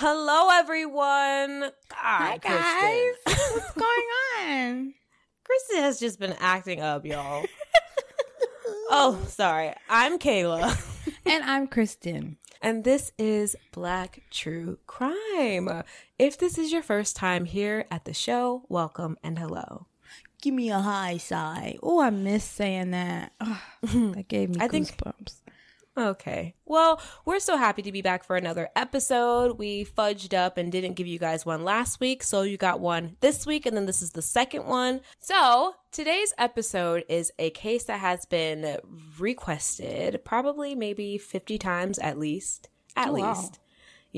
Hello, everyone. Hi guys, what's going on? Kristen has just been acting up, y'all. oh, sorry. I'm Kayla, And I'm Kristen. and this is Black True Crime. If this is your first time here at the show, welcome and hello. Give me a high sigh. Oh, I miss saying that. That gave me I think- goosebumps. Okay. Well, we're so happy to be back for another episode. We fudged up and didn't give you guys one last week, so you got one this week, and then this is the second one. So, today's episode is a case that has been requested probably maybe 50 times at least. At Oh, wow.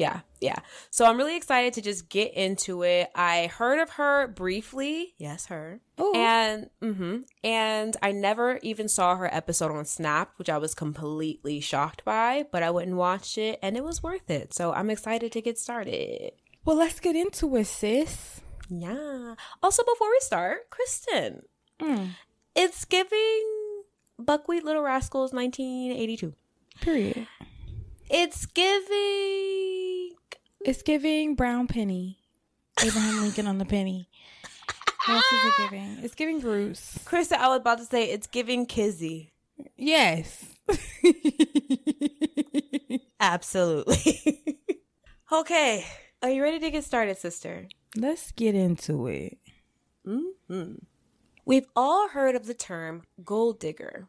Least. Yeah, yeah. So I'm really excited to just get into it. I heard of her briefly. Yes, her. Ooh. And hmm and I never even saw her episode on Snap, which I was completely shocked by, but I went and watched it and it was worth it. So I'm excited to get started. Well, let's get into it, sis. Yeah. Also, before we start, Kristen, Mm, it's giving Buckwheat Little Rascals 1982. period. It's giving It's giving brown penny. Abraham Lincoln on the penny. What else is it giving? It's giving Bruce. Krista, I was about to say it's giving Kizzy. Yes. Absolutely. okay. Are you ready to get started, sister? let's get into it. hmm We've all heard of the term gold digger.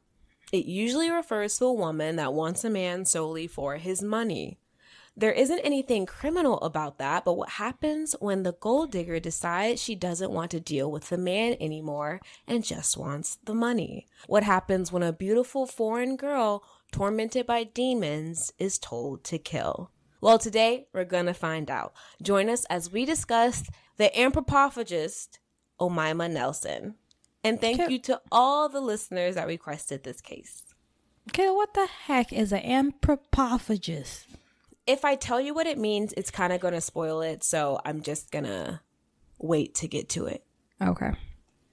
It usually refers to a woman that wants a man solely for his money. There isn't anything criminal about that, but what happens when the gold digger decides she doesn't want to deal with the man anymore and just wants the money? What happens when a beautiful foreign girl, tormented by demons, is told to kill? Well, today we're gonna find out. Join us as we discuss the anthropophagist Omima Nelson. And thank you to all the listeners that requested this case. Okay, what the heck is an anthropophagist? If I tell you what it means, it's kind of going to spoil it, so I'm just going to wait to get to it. Okay.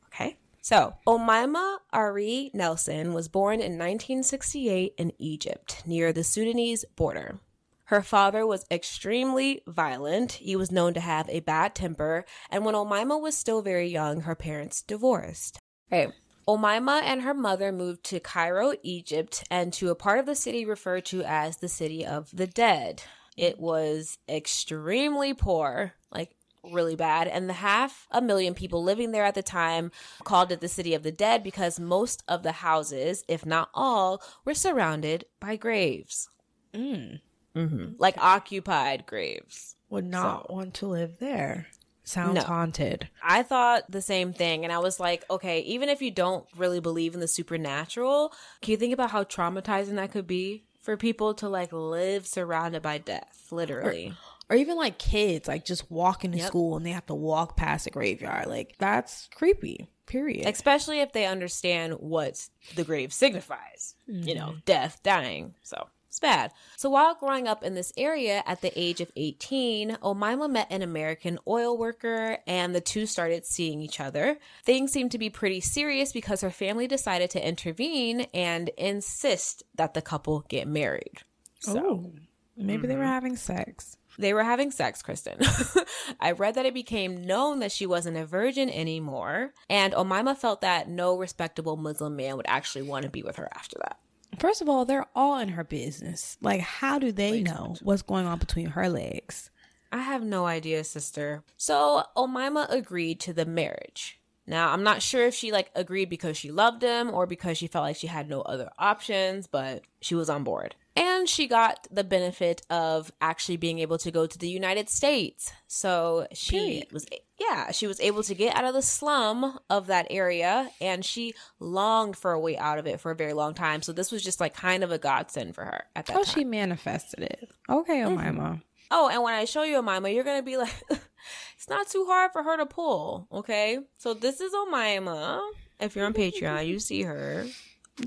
Okay. So, Omaima Ari Nelson was born in 1968 in Egypt, near the Sudanese border. Her father was extremely violent. He was known to have a bad temper, and when Omaima was still very young, her parents divorced. Right. Omaima and her mother moved to Cairo, Egypt, and to a part of the city referred to as the City of the Dead. It was extremely poor, like really bad, and the half a million people living there at the time called it the City of the Dead because most of the houses, if not all, were surrounded by graves. Mm. Mm-hmm. Like occupied graves. Would not want to live there. Sounds No. haunted. I thought the same thing. And I was like, okay, even if you don't really believe in the supernatural, can you think about how traumatizing that could be for people to like live surrounded by death, literally? Or even like kids, like just walking to Yep. school and they have to walk past a graveyard. Like that's creepy. Period. Especially if they understand what the grave signifies, you know, mm-hmm. death, dying. So it's bad. So while growing up in this area at the age of 18, Omaima met an American oil worker and the two started seeing each other. Things seemed to be pretty serious because her family decided to intervene and insist that the couple get married. So oh, maybe they were mm-hmm. having sex. they were having sex, Kristen. I read that it became known that she wasn't a virgin anymore, and Omaima felt that no respectable Muslim man would actually want to be with her after that. First of all, they're all in her business. Like, how do they know what's going on between her legs? I have no idea, sister. So Omaima agreed to the marriage. Now, I'm not sure if she like agreed because she loved him or because she felt like she had no other options, but she was on board. And she got the benefit of actually being able to go to the United States. So she Period. was, yeah, she was able to get out of the slum of that area and she longed for a way out of it for a very long time. So this was just like kind of a godsend for her at that Oh, time. she manifested it. Okay, mm-hmm. Omaima. Oh, and when I show you Omaima, you're gonna be like, it's not too hard for her to pull. Okay, so this is Omaima. If you're on Patreon, you see her.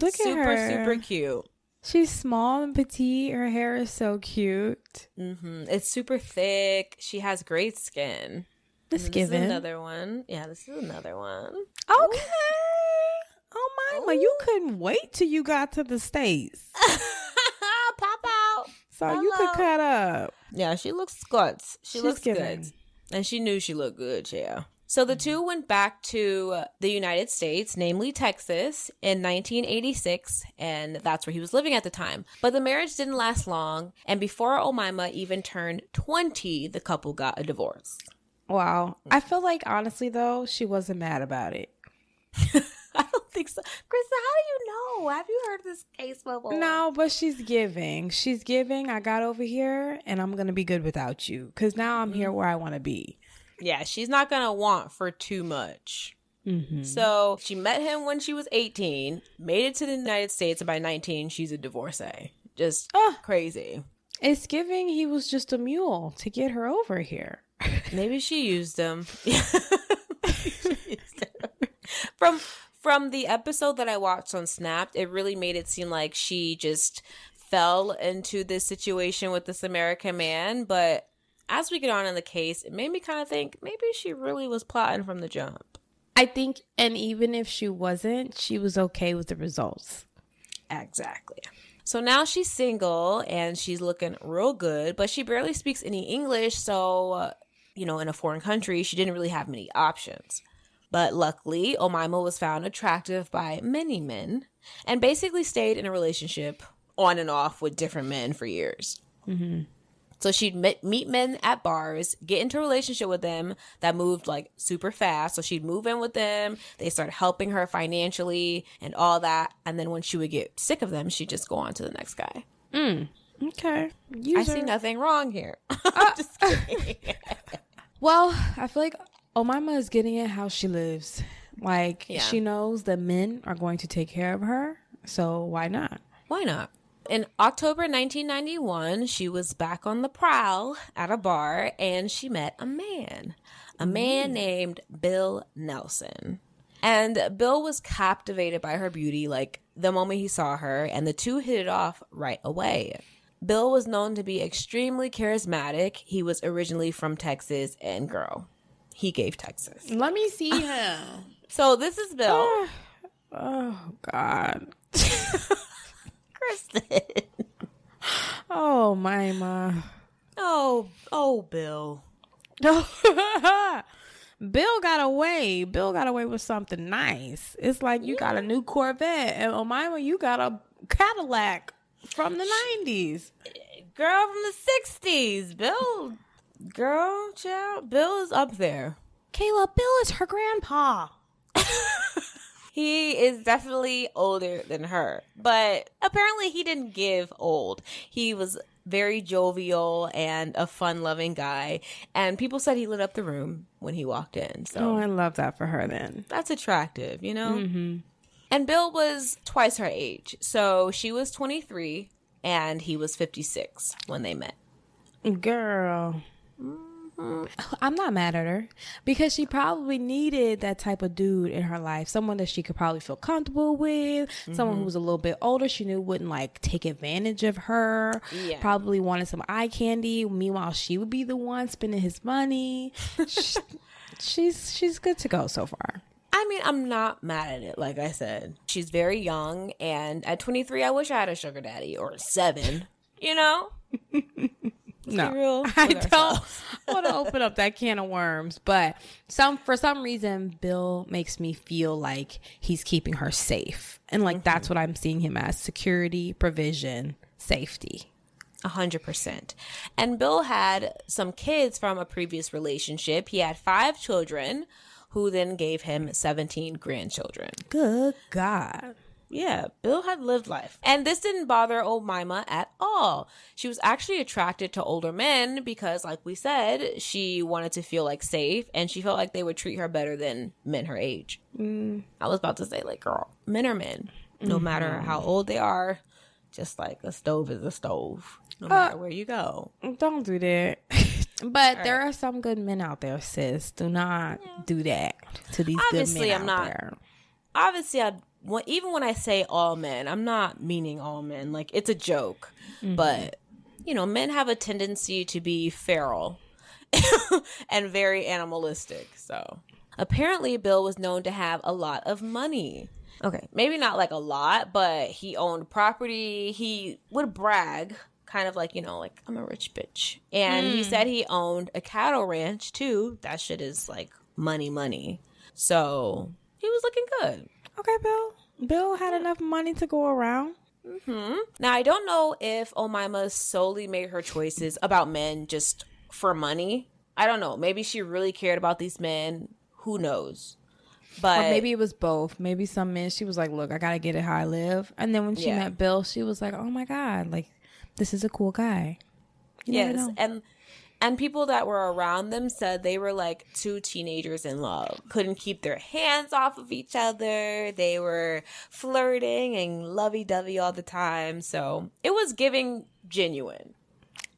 Look super, at her. Super, super cute. She's small and petite. Her hair is so cute. Mm-hmm. It's super thick. She has great skin. This is another one. Yeah, this is another one. Okay. Oh my, you couldn't wait till you got to the states, Pop out. so you could cut up. Yeah, she looks good. She She's looks giving. good. And she knew she looked good, yeah. So the mm-hmm. two went back to the United States, namely Texas, in 1986, and that's where he was living at the time. But the marriage didn't last long, and before Omaima even turned 20, the couple got a divorce. Wow. I feel like honestly though, she wasn't mad about it. I don't think so. Krista, how do you know? Have you heard this case before? No, but she's giving. She's giving. I got over here and I'm going to be good without you cuz now I'm here mm-hmm. where I want to be. Yeah, she's not gonna want for too much. Mhm. So she met him when she was 18, made it to the United States, and by 19, she's a divorcee. Just Ah. crazy. It's giving he was just a mule to get her over here. Maybe she used him. from from the episode that I watched on Snapped, it really made it seem like she just fell into this situation with this American man. But as we get on in the case, it made me kind of think maybe she really was plotting from the jump. I think and even if she wasn't, she was okay with the results. Exactly. So now she's single and she's looking real good, but she barely speaks any English. So, uh, you know, in a foreign country, she didn't really have many options. But luckily, Omaima was found attractive by many men and basically stayed in a relationship on and off with different men for years. So she'd meet, meet men at bars, get into a relationship with them that moved like super fast. So she'd move in with them. They started helping her financially and all that. And then when she would get sick of them, she'd just go on to the next guy. Mm. Okay. I see nothing wrong here. I'm just kidding. Well, I feel like Omaima is getting it how she lives. Like Yeah. she knows that men are going to take care of her, so why not? Why not? In October 1991, she was back on the prowl at a bar and she met a man, a man named Bill Nelson. And Bill was captivated by her beauty like the moment he saw her, and the two hit it off right away. Bill was known to be extremely charismatic. He was originally from Texas, and girl, he gave Texas. Let me see him. So this is Bill. oh, oh God. Kristen. Oh Mima. Oh, oh, Bill. Bill got away. Bill got away with something nice. It's like you got a new Corvette, and Omaima, you got a Cadillac from the nineties. girl from the 60s bill girl child bill is up there Kayla, Bill is her grandpa. he is definitely older than her but apparently he didn't give old. He was very jovial and a fun loving guy and people said he lit up the room when he walked in so. Oh, I love that for her. Then. That's attractive you know? Mm-hmm. And bill was twice her age so she was 23 and he was 56 when they met. Girl. Um, I'm not mad at her because she probably needed that type of dude in her life. Someone that she could probably feel comfortable with. Someone mm-hmm. who was a little bit older. She knew wouldn't like take advantage of her. Yeah. Probably wanted some eye candy. Meanwhile, she would be the one spending his money. Sh- she's she's good to go so far. I mean, I'm not mad at it. Like I said, she's very young, and at 23, I wish I had a sugar daddy or seven. You know, No, real I don't want to open up that can of worms. But some for some reason, Bill makes me feel like he's keeping her safe, and like that's mm-hmm. what I'm seeing him as: security, provision, safety. a hundred percent. And Bill had some kids from a previous relationship. He had five children, who then gave him 17 grandchildren. Good God. Yeah, Bill had lived life. And this didn't bother old Mima at all. She was actually attracted to older men because, like we said, she wanted to feel like safe and she felt like they would treat her better than men her age. Mm. I was about to say, like, girl, men are men. No mm-hmm. matter how old they are, just like a stove is a stove, no uh, matter where you go. Don't do that. but there are some good men out there, sis. Do not do that to these Obviously, good men I'm out not- there. obviously I when, even when I say all men, I'm not meaning all men. Like it's a joke, mm-hmm. but you know, men have a tendency to be feral and very animalistic. So apparently, Bill was known to have a lot of money. Okay, maybe not like a lot, but he owned property. He would brag, kind of like you know, like I'm a rich bitch. And he hmm. said he owned a cattle ranch too. That shit is like money, money. So he was looking good. Okay, Bill. Bill had enough money to go around. Mm-hmm. Now, I don't know if Omaima solely made her choices about men just for money. I don't know. Maybe she really cared about these men. Who knows? But Or maybe it was both. Maybe some men, she was like, look, I got to get it how I live. And then when she Yeah. met Bill, she was like, oh my God, like, this is a cool guy. You yes, and and people that were around them said they were like two teenagers in love. Couldn't keep their hands off of each other. They were flirting and lovey-dovey all the time. So, it was giving genuine.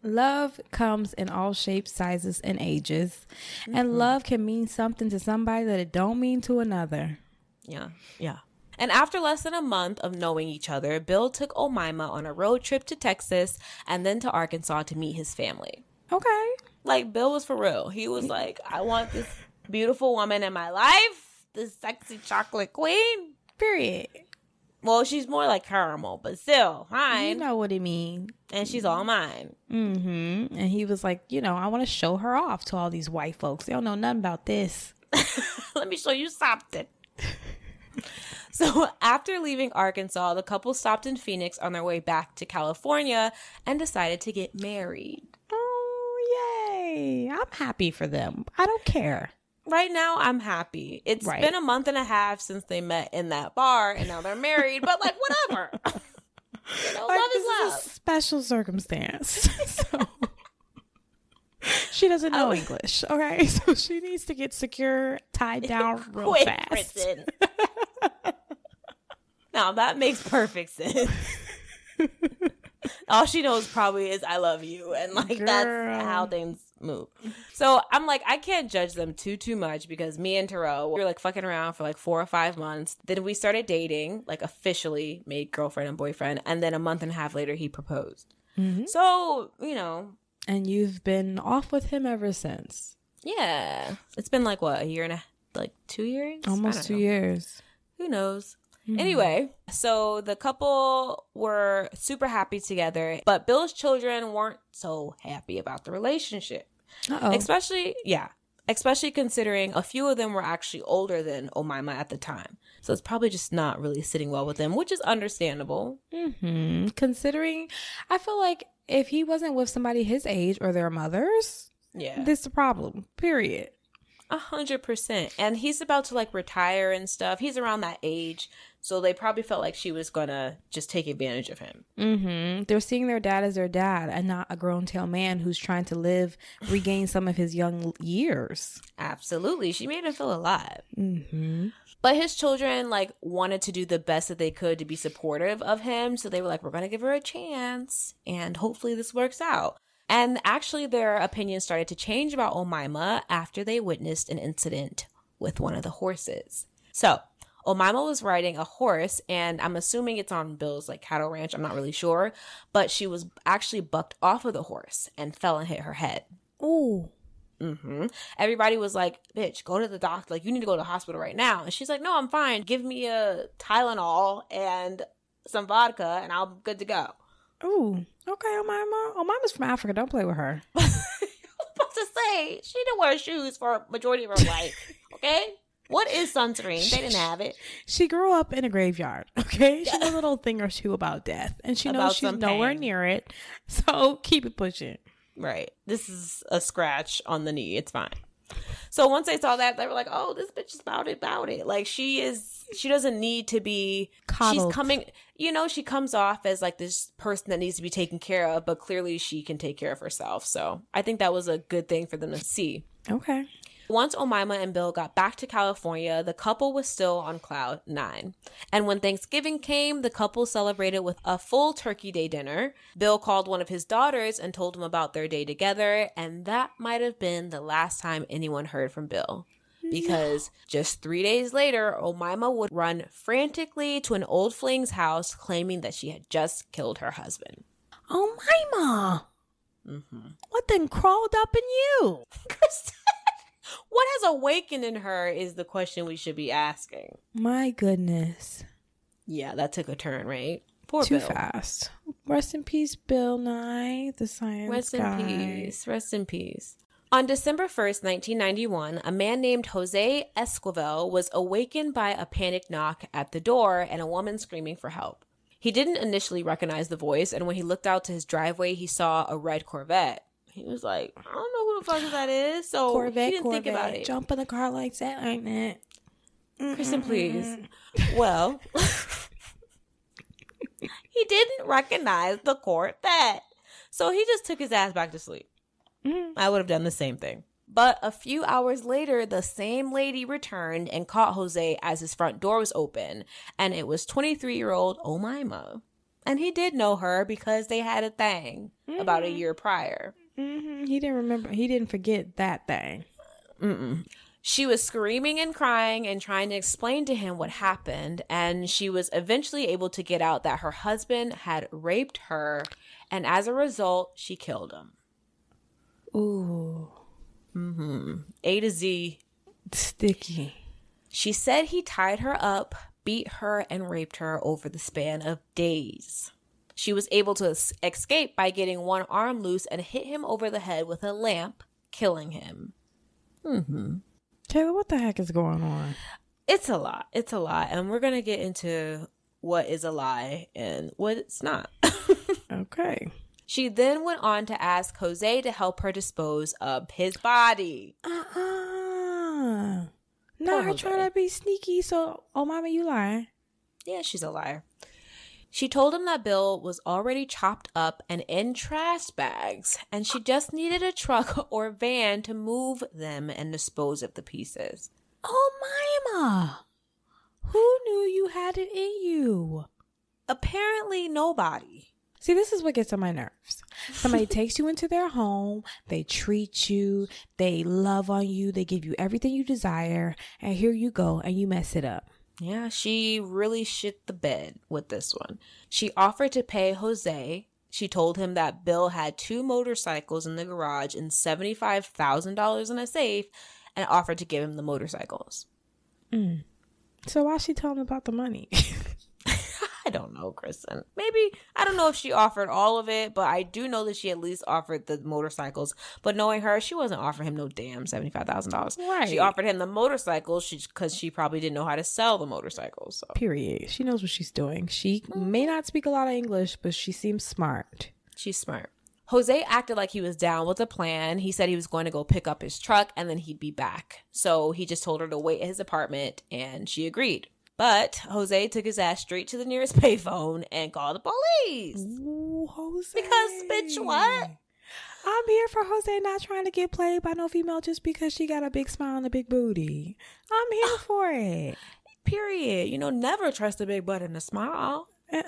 Love comes in all shapes, sizes, and ages. Mm-hmm. And love can mean something to somebody that it don't mean to another. Yeah, yeah. And after less than a month of knowing each other, Bill took Omaima on a road trip to Texas and then to Arkansas to meet his family. Okay. Like, Bill was for real. He was like, I want this beautiful woman in my life, this sexy chocolate queen. Period. Well, she's more like caramel, but still, You know what it mean. and she's all mine. Mm-hmm. And he was like, you know, I want to show her off to all these white folks. They don't know nothing about this. Let me show you something. so, after leaving Arkansas, the couple stopped in Phoenix on their way back to California and decided to get married. Yay. I'm happy for them. I don't care. Right now, I'm happy. It's Right. been a month and a half since they met in that bar, and now they're married. but like, whatever. you know, Like, love is is love. a special circumstance. so she doesn't know Oh. English. Okay. So she needs to get secure, tied down real Quick, fast. Now that makes perfect sense. All she knows probably is "I love you," and like Girl. that's how things move. So I'm like, I can't judge them too too much because me and Terrell we were like fucking around for like four or five months. Then we started dating, like officially made girlfriend and boyfriend, and then a month and a half later he proposed. Mm-hmm. So you know, And you've been off with him ever since. yeah, it's been like what a year and a like two years, Almost two know. years. who knows anyway so the couple were super happy together but bill's children weren't so happy about the relationship Uh-oh. especially yeah especially considering a few of them were actually older than omaima at the time so it's probably just not really sitting well with them which is understandable hmm Considering, I feel like if he wasn't with somebody his age or their mothers, yeah this is a problem. Period. A hundred percent. And he's about to like retire and stuff. He's around that age. So they probably felt like she was gonna just take advantage of him. Mm-hmm. They're seeing their dad as their dad and not a grown tail man who's trying to live, regain some of his young years. Absolutely. She made him feel alive. Mm-hmm. But his children like wanted to do the best that they could to be supportive of him. So they were like, we're to give her a chance and hopefully this works out. And actually, their opinions started to change about Omaima after they witnessed an incident with one of the horses. So, Omaima was riding a horse, and I'm assuming it's on Bill's like cattle ranch. I'm not really sure, but she was actually bucked off of the horse and fell and hit her head. Ooh. hmm Everybody was like, "Bitch, go to the doctor. Like, you need to go to the hospital right now." And she's like, "No, I'm fine. Give me a Tylenol and some vodka, and I'm good to go." Ooh. Okay, Omima. Omima's from Africa. Don't play with her. I was about to say she didn't wear shoes for a majority of her life. Okay, what is sunscreen? They didn't have it. She grew up in a graveyard. Okay, she knows a little thing or two about death, and she knows About she's some nowhere pain. near it. So keep it pushing. Right. This is a scratch on the knee. It's fine. So once they saw that, they were like, "Oh, this bitch is about it, about it." Like she is. She doesn't need to be coddled. she's coming you know she comes off as like this person that needs to be taken care of but clearly she can take care of herself so i think that was a good thing for them to see Okay. Once Omima and Bill got back to California, the couple was still on cloud nine. And when Thanksgiving came, the couple celebrated with a full turkey day dinner. Bill called one of his daughters and told him about their day together, and that might have been the last time anyone heard from Bill. Because just three days later, Omima would run frantically to an old fling's house claiming that she had just killed her husband. Oh, my ma. What then crawled up in you? What has awakened in her is the question we should be asking. My goodness. Yeah, that took a turn, right? Poor Too Bill. fast. Rest in peace, Bill Nye, the science Rest guy. in peace. Rest in peace. On December 1st, 1991, a man named Jose Esquivel was awakened by a panic knock at the door and a woman screaming for help. He didn't initially recognize the voice, and when he looked out to his driveway, he saw a red Corvette. He was like, I don't know who the fuck that is. So Corvette, he didn't Corvette. think about it. Jump in the car like that, like that. Kristen, please. Well, he didn't recognize the court Corvette. So he just took his ass back to sleep. Mm-hmm. I would have done the same thing. But a few hours later, the same lady returned and caught Jose as his front door was open, and it was 23 year old Omima. And he did know her because they had a thing about a mm-hmm. year prior. Hmm He didn't remember. He didn't forget that thing. She was screaming and crying and trying to explain to him what happened, and she was eventually able to get out that her husband had raped her, and as a result, she killed him. Ooh, mhm A to Z. sticky. She said he tied her up, beat her, and raped her over the span of days. She was able to escape by getting one arm loose and hit him over the head with a lamp, killing him. Mm-hmm. Taylor, what the heck is going on? It's a lot. It's a lot. And we're going to get into what is a lie and what it's not. Okay. She then went on to ask Jose to help her dispose of his body. Uh-uh. Not her trying to be sneaky, so, oh, mama, you lying. Yeah, she's a liar. She told him that Bill was already chopped up and in trash bags, and she just needed a truck or van to move them and dispose of the pieces. Oh, mama. Who knew you had it in you? Apparently, nobody. See, this is what gets on my nerves. Somebody takes you into their home, they treat you, they love on you, they give you everything you desire, and here you go and you mess it up. Yeah, she really shit the bed with this one. She offered to pay Jose. She told him that Bill had two motorcycles in the garage and $75,000 in a safe and offered to give him the motorcycles. Mm. So why she telling him about the money? I don't know, Kristen. Maybe, I don't know if she offered all of it, but I do know that she at least offered the motorcycles. But knowing her, she wasn't offering him no damn $75,000. Right. She offered him the motorcycles because she probably didn't know how to sell the motorcycles. So. Period. She knows what she's doing. She mm-hmm. may not speak a lot of English, but she seems smart. She's smart. Jose acted like he was down with the plan. He said he was going to go pick up his truck and then he'd be back. So he just told her to wait at his apartment and she agreed. But Jose took his ass straight to the nearest payphone and called the police. Ooh, Jose. Because, bitch, what? I'm here for Jose not trying to get played by no female just because she got a big smile and a big booty. I'm here for it. Period. You know, never trust a big butt and a smile.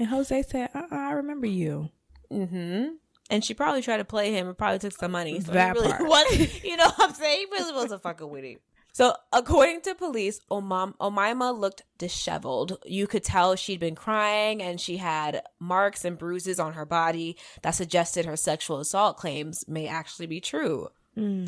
And Jose said, uh-uh, I remember you. Mm-hmm. And she probably tried to play him and probably took some money. So That he really part. was, you know what I'm saying? He really wasn't fucking with him. So, according to police, Omam- Omima looked disheveled. You could tell she'd been crying and she had marks and bruises on her body that suggested her sexual assault claims may actually be true. Hmm.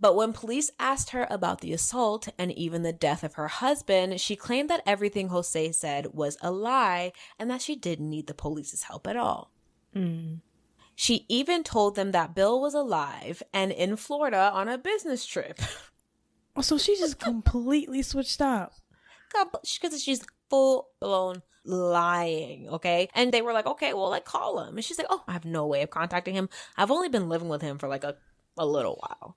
But when police asked her about the assault and even the death of her husband, she claimed that everything Jose said was a lie and that she didn't need the police's help at all. Hmm. She even told them that Bill was alive and in Florida on a business trip. So she just completely switched up. Because she's full blown lying, okay? And they were like, okay, well, like, call him. And she's like, oh, I have no way of contacting him. I've only been living with him for like a, a little while.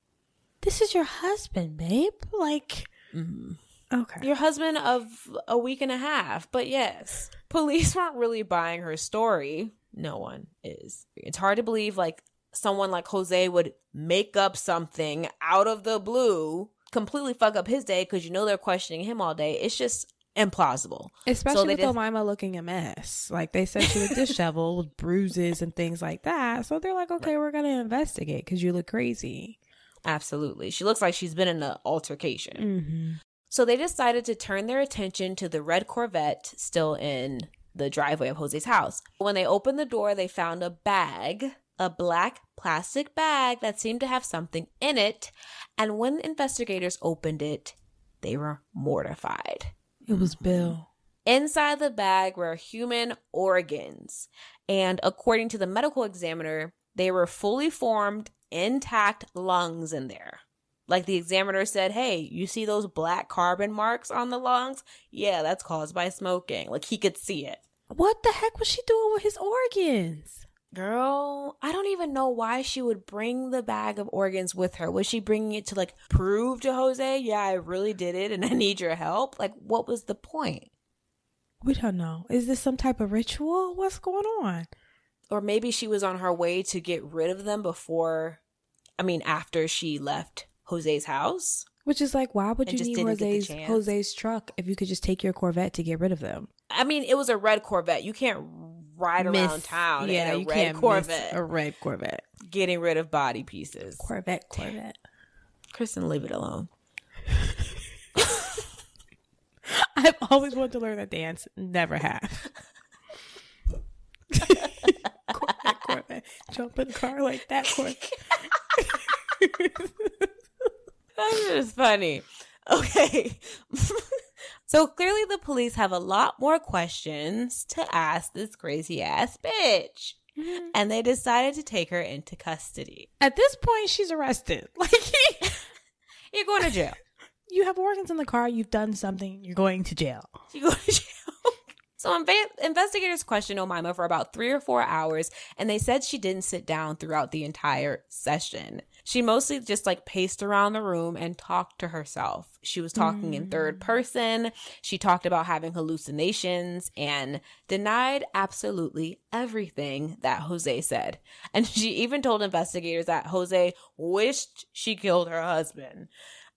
This is your husband, babe. Like, mm-hmm. Okay. your husband of a week and a half. But yes, police weren't really buying her story. No one is. It's hard to believe like someone like Jose would make up something out of the blue, completely fuck up his day because you know they're questioning him all day. It's just implausible. Especially they with just- Omima looking a mess. Like they said she was disheveled with bruises and things like that. So they're like, okay, we're going to investigate because you look crazy. Absolutely. She looks like she's been in an altercation. Mm-hmm. So they decided to turn their attention to the red Corvette still in the driveway of Jose's house. When they opened the door, they found a bag, a black plastic bag that seemed to have something in it. And when investigators opened it, they were mortified. It was Bill. Inside the bag were human organs. And according to the medical examiner, they were fully formed, intact lungs in there. Like the examiner said, hey, you see those black carbon marks on the lungs? Yeah, that's caused by smoking. Like he could see it. What the heck was she doing with his organs? Girl, I don't even know why she would bring the bag of organs with her. Was she bringing it to like prove to Jose, yeah, I really did it and I need your help? Like, what was the point? We don't know. Is this some type of ritual? What's going on? or maybe she was on her way to get rid of them before i mean after she left jose's house Which is like, why would you need didn't get the Jose's. Jose's truck if you could just take your Corvette to get rid of them? i mean it was a red corvette you can't ride around Miss- town yeah, in a you red can't miss corvette a red Corvette. getting rid of body pieces Corvette, Corvette. kristen leave it alone I've always wanted to learn that dance. Never have. Corvette, Corvette. Jump in the car like that, Corvette. That's just funny. Okay. So clearly the police have a lot more questions to ask this crazy ass bitch. Mm-hmm. And they decided to take her into custody. At this point, she's arrested. Like, You're going to jail. you have organs in the car. You've done something. You're going to jail. You go to jail. So inve- investigators questioned Omima for about three or four hours, and they said she didn't sit down throughout the entire session. She mostly just like paced around the room and talked to herself. She was talking in third mm. person. She talked about having hallucinations and denied absolutely everything that Jose said. And she even told investigators that Jose wished she killed her husband,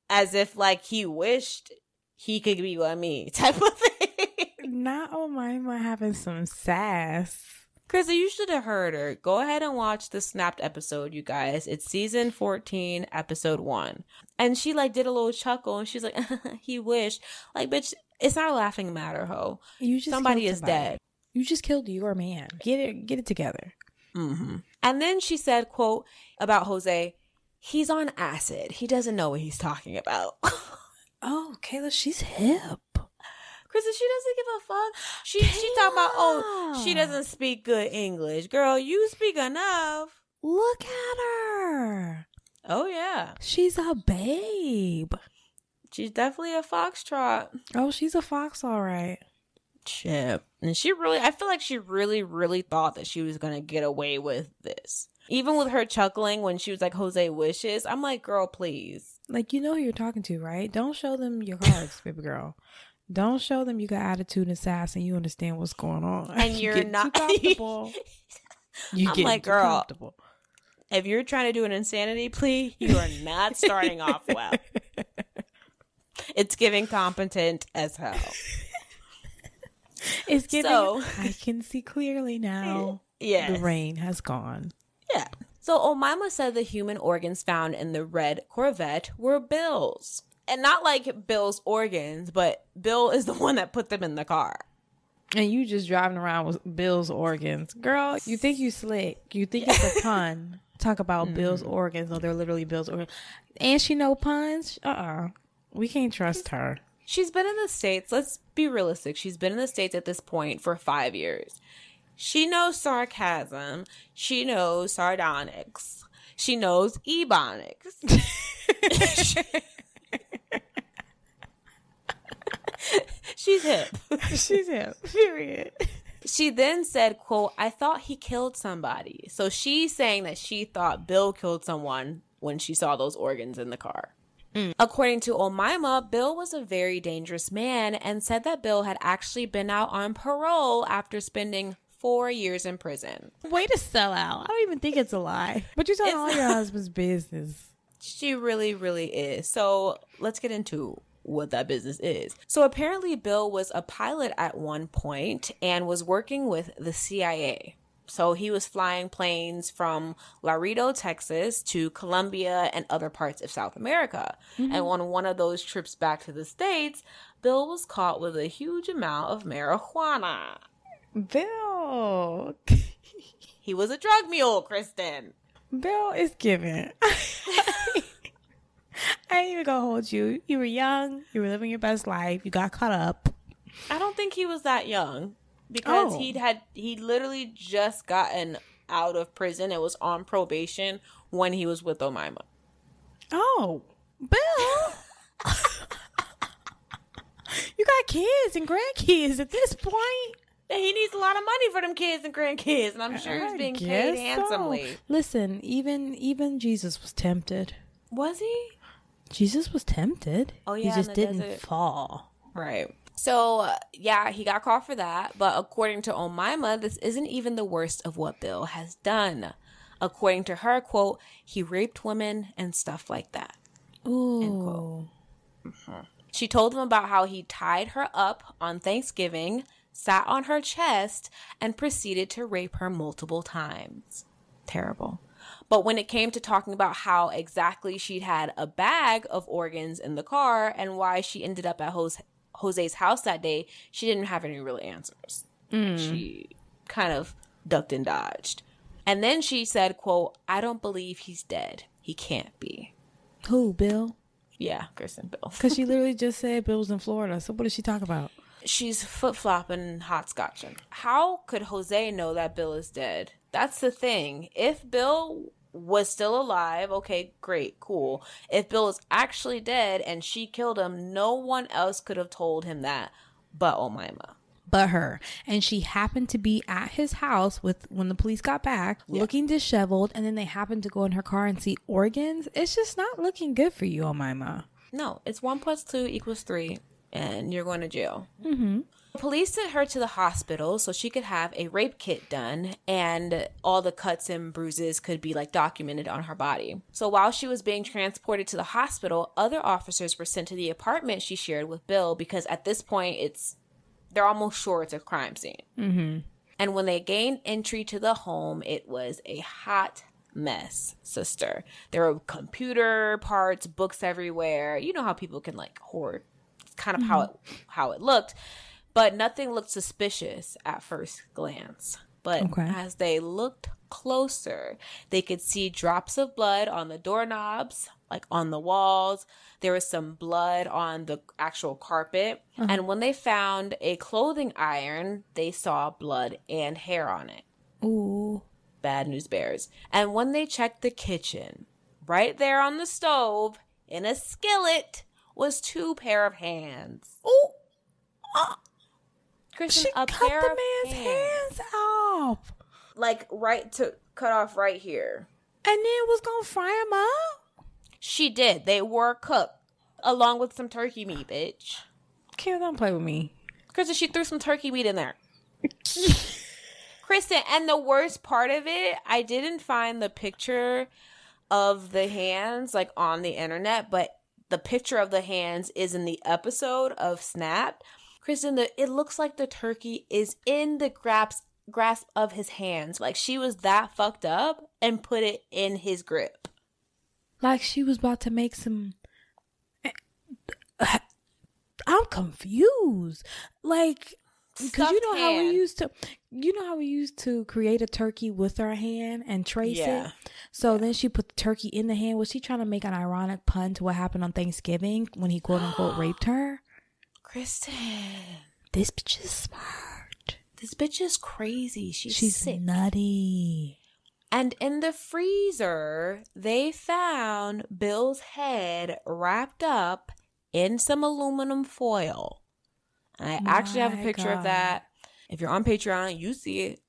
as if like he wished he could be with me type of thing. Not Omima having some sass. Krista, you should have heard her. Go ahead and watch the snapped episode, you guys. It's season 14, episode 1. And she like did a little chuckle and she's like, he wished. Like, bitch, it's not a laughing matter, ho. You just Somebody is somebody. dead. You just killed your man. Get it. Get it together. hmm And then she said, quote, about Jose, he's on acid. He doesn't know what he's talking about. Oh, Kayla, she's hip. Krista, she doesn't give a fuck. She she talking about, oh, she doesn't speak good English. Girl, you speak enough. Look at her. Oh, yeah. She's a babe. She's definitely a foxtrot. Oh, she's a fox, all right. Chip. And she really, I feel like she really, really thought that she was going to get away with this. Even with her chuckling when she was like, Jose wishes, I'm like, girl, please. Like you know who you're talking to, right? Don't show them your cards, baby girl. Don't show them you got attitude and sass and you understand what's going on. And You you're get not- too comfortable. You I'm get like, girl. comfortable. If you're trying to do an insanity plea, you are not starting off well. It's giving competent as hell. It's getting. So- I can see clearly now. Yeah. The rain has gone. Yeah. So Omima said the human organs found in the red Corvette were Bill's. And not like Bill's organs, but Bill is the one that put them in the car. And you just driving around with Bill's organs. Girl, you think you slick. You think it's a pun. Talk about mm. Bill's organs. No, they're literally Bill's organs. And she know puns? Uh-uh. We can't trust her. She's been in the States, let's be realistic. She's been in the States at this point for five years. She knows sarcasm. She knows sardonics. She knows ebonics. She's hip. She's hip. Period. She then said, quote, I thought he killed somebody. So she's saying that she thought Bill killed someone when she saw those organs in the car. Mm. According to Omima, Bill was a very dangerous man and said that Bill had actually been out on parole after spending four years in prison. Way to sell out. I don't even think it's a lie. But you're telling all your husband's business. She really, really is. So let's get into what that business is. So apparently, Bill was a pilot at one point and was working with the CIA. So he was flying planes from Laredo, Texas to Colombia and other parts of South America. Mm-hmm. And on one of those trips back to the States, Bill was caught with a huge amount of marijuana. Bill. He was a drug mule, Kristen. Bill is giving. I ain't even gonna hold you. You were young. You were living your best life. You got caught up. I don't think he was that young because Oh. he'd had he literally just gotten out of prison and was on probation when he was with Omima. Oh, Bill. you got kids and grandkids at this point. He needs a lot of money for them kids and grandkids, and I'm sure he's being paid so. handsomely. Listen, even even Jesus was tempted. Was he? Jesus was tempted. Oh, he yeah, in just didn't desert. fall. Right. So, uh, yeah, he got caught for that. But according to Omima, this isn't even the worst of what Bill has done. According to her, quote, he raped women and stuff like that. Ooh. She told him about how he tied her up on Thanksgiving, sat on her chest, and proceeded to rape her multiple times. Terrible. But when it came to talking about how exactly she'd had a bag of organs in the car and why she ended up at Jose- Jose's house that day, she didn't have any real answers. Mm. She kind of ducked and dodged. And then she said, quote, I don't believe he's dead. He can't be. Who, Bill? Yeah, Kristen Bill. Because she literally just said Bill was in Florida. So what did she talk about? she's flip flopping and hopscotching. How could Jose know that Bill is dead? That's the thing. If Bill was still alive, okay, great, cool. If Bill is actually dead and she killed him, no one else could have told him that but Omima. But her. And she happened to be at his house with when the police got back, looking disheveled, and then they happened to go in her car and see organs. It's just not looking good for you, Omima. No, it's one plus two equals three, and you're going to jail. Mm-hmm. Police sent her to the hospital so she could have a rape kit done, and all the cuts and bruises could be like documented on her body. So while she was being transported to the hospital, other officers were sent to the apartment she shared with Bill because at this point it's they're almost sure it's a crime scene. Mm-hmm. And when they gained entry to the home, it was a hot mess, sister. There were computer parts, books everywhere. You know how people can like hoard. It's kind of how it how it looked, but nothing looked suspicious at first glance. But Okay. as they looked closer, they could see drops of blood on the doorknobs, like on the walls. There was some blood on the actual carpet. Uh-huh. And when they found a clothing iron, they saw blood and hair on it. Ooh. Bad news bears. And when they checked the kitchen, right there on the stove, in a skillet, was two pair of hands. Ooh. Ah. Kristen, She a cut pair the of man's hands off. Like right to cut off right here. And then was going to fry him up? She did. They were cooked along with some turkey meat, bitch. Kim, don't play with me. Kristen, she threw some turkey meat in there. Kristen, and the worst part of it, I didn't find the picture of the hands like on the internet, but the picture of the hands is in the episode of Snap. Kristen, the, it looks like the turkey is in the grasp grasp of his hands. Like she was that fucked up and put it in his grip. Like she was about to make some. Eh, uh, I'm confused. Like, because you know how we used to, you know how we used to create a turkey with our hand and trace Yeah. it. So then she put the turkey in the hand. Was she trying to make an ironic pun to what happened on Thanksgiving when he quote unquote raped her? Kristen, This bitch is smart. this bitch is crazy. She's, She's sick. nutty. And in the freezer, they found Bill's head wrapped up in some aluminum foil. And I actually have a My picture of that. If you're on Patreon, you see it.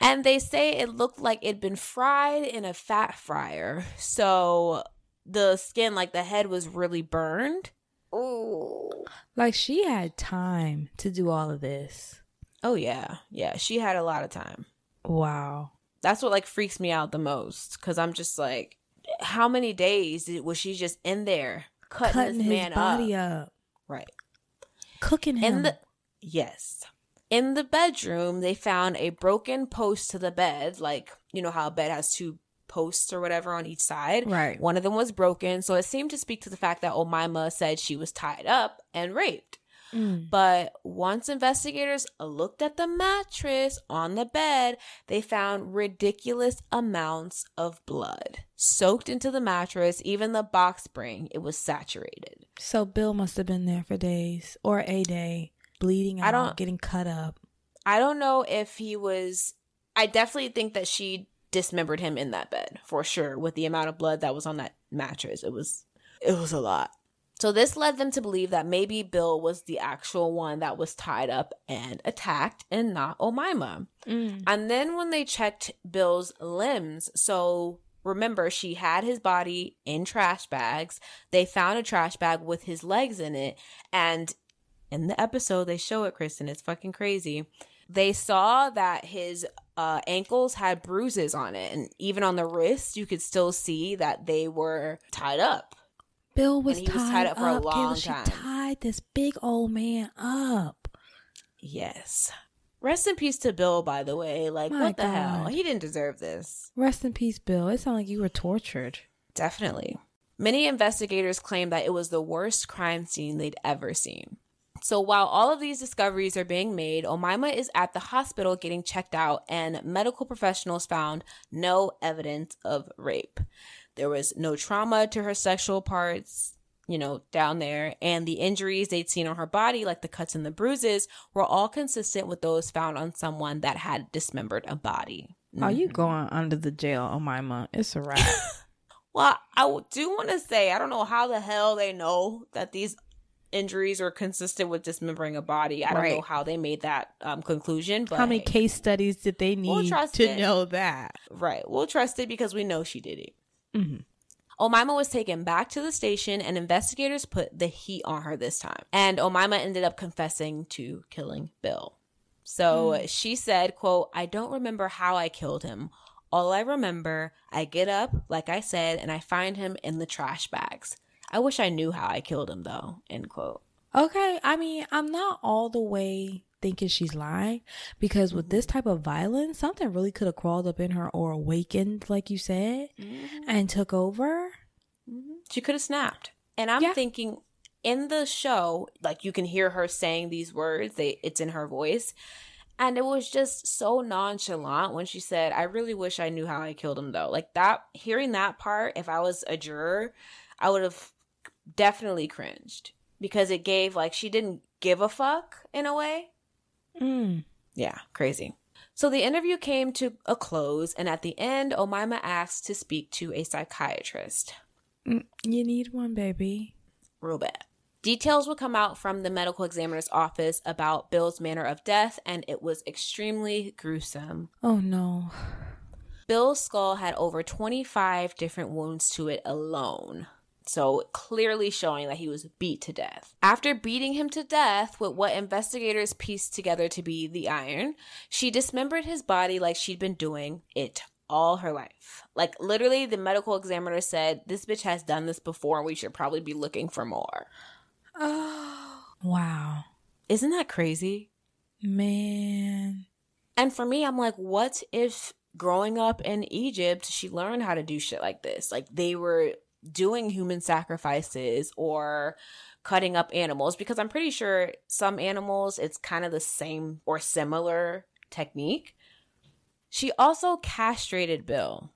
And they say it looked like it'd been fried in a fat fryer. So the skin, like the head was really burned. Ooh. Like she had time to do all of this. Oh yeah, yeah. She had a lot of time. Wow. That's what like freaks me out the most because I'm just like, how many days did, was she just in there cutting, Cutting this his man body up? up. Right. Cooking him. In the yes, in the bedroom, they found a broken post to the bed. Like you know how a bed has two posts or whatever on each side. Right. One of them was broken, so it seemed to speak to the fact that Omaima said she was tied up and raped. Mm. But once investigators looked at the mattress on the bed, they found ridiculous amounts of blood soaked into the mattress. Even the box spring, it was saturated. So Bill must have been there for days or a day, bleeding out, I don't- getting cut up. I don't know if he was. I definitely think that she dismembered him in that bed for sure. With the amount of blood that was on that mattress, it was it was a lot. So this led them to believe that maybe Bill was the actual one that was tied up and attacked, and not Omaima. Mm. And then when they checked Bill's limbs, so remember she had his body in trash bags. They found a trash bag with his legs in it, and in the episode they show it, Kristen. It's fucking crazy. They saw that his uh, ankles had bruises on it, and even on the wrist, you could still see that they were tied up. Bill was he was tied, tied up for a long Kayla, time. She tied this big old man up. Yes. Rest in peace to Bill, by the way. Like, My what the hell? He didn't deserve this. Rest in peace, Bill. It sounded like you were tortured. Definitely. Many investigators claim that it was the worst crime scene they'd ever seen. So while all of these discoveries are being made, Omaima is at the hospital getting checked out, and medical professionals found no evidence of rape. There was no trauma to her sexual parts, you know, down there, and the injuries they'd seen on her body, like the cuts and the bruises, were all consistent with those found on someone that had dismembered a body. Are you mm-hmm. going under the jail, Omaima? It's a wrap. Well, I do want to say I don't know how the hell they know that these injuries are consistent with dismembering a body. I don't know how they made that um, conclusion, but How many case studies did they We'll need trust to it. know that? right? We'll trust it because we know she did it. Mm-hmm. Omaima was taken back to the station, and investigators put the heat on her this time. And Omaima ended up confessing to killing Bill. So she said, "quote I don't remember how I killed him. All I remember, I get up, like I said, and I find him in the trash bags. I wish I knew how I killed him, though." End quote. Okay, I mean, I'm not all the way thinking she's lying because with this mm-hmm. type of violence, something really could have crawled up in her or awakened, like you said, mm-hmm. and took over. Mm-hmm. She could have snapped. And I'm Yeah. thinking in the show, like you can hear her saying these words, they it's in her voice. And it was just so nonchalant when she said, I really wish I knew how I killed him though. Like that hearing that part, if I was a juror, I would have definitely cringed. Because it gave like she didn't give a fuck in a way. Mm. Yeah, crazy. So the interview came to a close, and at the end, Omaima asked to speak to a psychiatrist. Mm, You need one, baby. real bad. Details would come out from the medical examiner's office about Bill's manner of death, and it was extremely gruesome. Oh no. Bill's skull had over 25 different wounds to it alone. So clearly showing that he was beat to death. After beating him to death with what investigators pieced together to be the iron, she dismembered his body like she'd been doing it all her life. Like literally the medical examiner said, this bitch has done this before and we should probably be looking for more. Oh. Wow. Isn't that crazy? Man. And for me, I'm like, what if growing up in Egypt, she learned how to do shit like this? Like they were doing human sacrifices or cutting up animals because I'm pretty sure some animals it's kind of the same or similar technique. She also castrated Bill.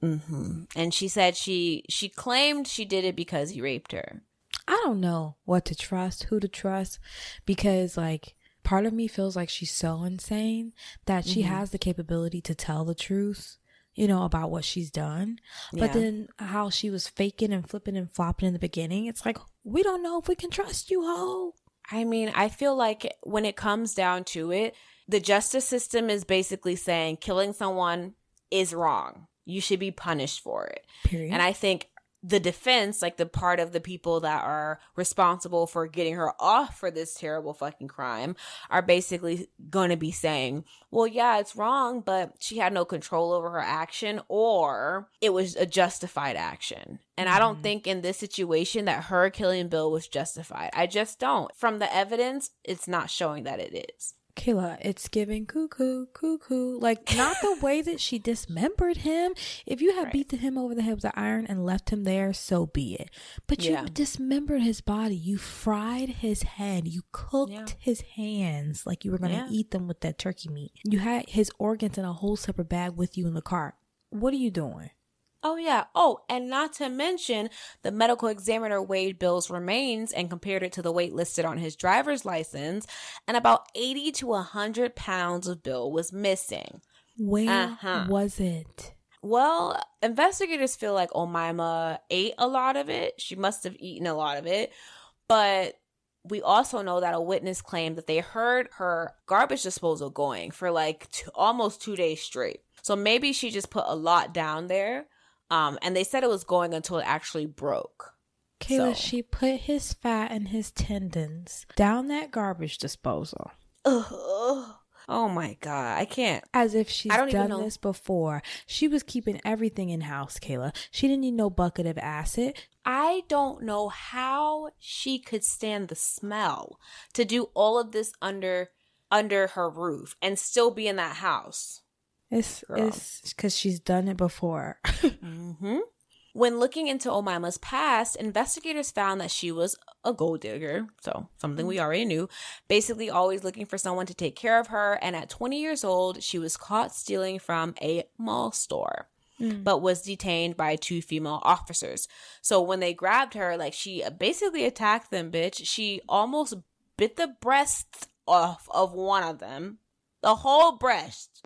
hmm And she said she she claimed she did it because he raped her. I don't know what to trust, who to trust, because like part of me feels like she's so insane that she has the capability to tell the truth, you know, about what she's done. But Yeah. then how she was faking and flipping and flopping in the beginning, it's like, we don't know if we can trust you, ho. I mean, I feel like when it comes down to it, the justice system is basically saying killing someone is wrong. You should be punished for it. Period. And I think the defense, like the part of the people that are responsible for getting her off for this terrible fucking crime, are basically going to be saying, well, yeah, it's wrong, but she had no control over her action or it was a justified action. And I don't mm-hmm. think in this situation that her killing Bill was justified. I just don't. From the evidence, it's not showing that it is. Kayla, it's giving cuckoo, cuckoo. Like, not the way that she dismembered him. If you had Right. beaten him over the head with an iron and left him there, so be it. But Yeah. you dismembered his body. You fried his head. You cooked Yeah. his hands like you were going to Yeah. eat them with that turkey meat. You had his organs in a whole separate bag with you in the car. What are you doing? Oh, yeah. Oh, and not to mention, the medical examiner weighed Bill's remains and compared it to the weight listed on his driver's license, and about 80 to 100 pounds of Bill was missing. Where Uh-huh. was it? Well, investigators feel like Omaima ate a lot of it. She must have eaten a lot of it. But we also know that a witness claimed that they heard her garbage disposal going for like two, almost two days straight. So maybe she just put a lot down there. Um, and they said it was going until it actually broke. Kayla, So- she put his fat and his tendons down that garbage disposal. Ugh. Oh my God. I can't. As if she's I don't even done this before. She was keeping everything in house, Kayla. She didn't need no bucket of acid. I don't know how she could stand the smell to do all of this under under her roof and still be in that house. It's Girl. it's because she's done it before. Mm-hmm. When looking into Omaima's past, investigators found that she was a gold digger, so something we already knew, basically always looking for someone to take care of her. And at 20 years old, she was caught stealing from a mall store. but was detained by two female officers. So when they grabbed her, like she basically attacked them, bitch. She almost bit the breast off of one of them. The whole breast.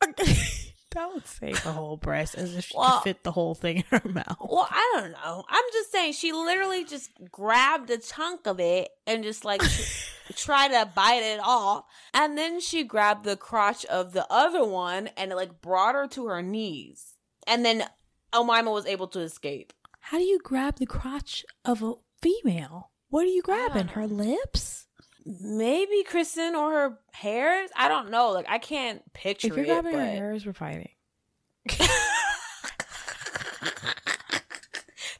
Don't say the whole breast as if she Well- could fit the whole thing in her mouth. Well, I don't know. I'm just saying she literally just grabbed a chunk of it and just like tr- tried to bite it off. And then she grabbed the crotch of the other one and it like brought her to her knees. And then Omaima was able to escape. How do you grab the crotch of a female? What are you grabbing? Her lips? Maybe Kristen or her hairs. I don't know. Like I can't picture If you're grabbing her hairs, we're fighting.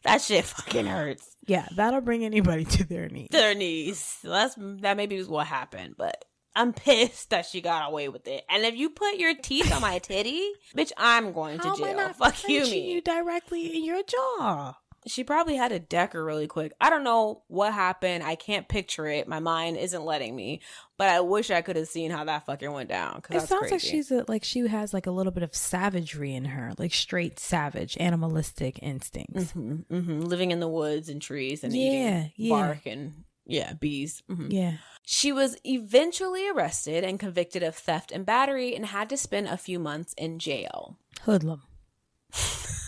that shit fucking hurts. Yeah, that'll bring anybody to their knees. Their knees. That's that maybe was what happened, but I'm pissed that she got away with it. And if you put your teeth on my titty, bitch, I'm going to How am I jail. not Fuck you, me. you directly in your jaw? She probably had a deck her really quick. I don't know what happened. I can't picture it. My mind isn't letting me. But I wish I could have seen how that fucking went down. It that's sounds like she's a, like she has like a little bit of savagery in her, like straight savage, animalistic instincts. hmm hmm living in the woods and trees and Yeah, eating yeah. bark and yeah, bees. Mhm. Yeah. She was eventually arrested and convicted of theft and battery and had to spend a few months in jail. Hoodlum.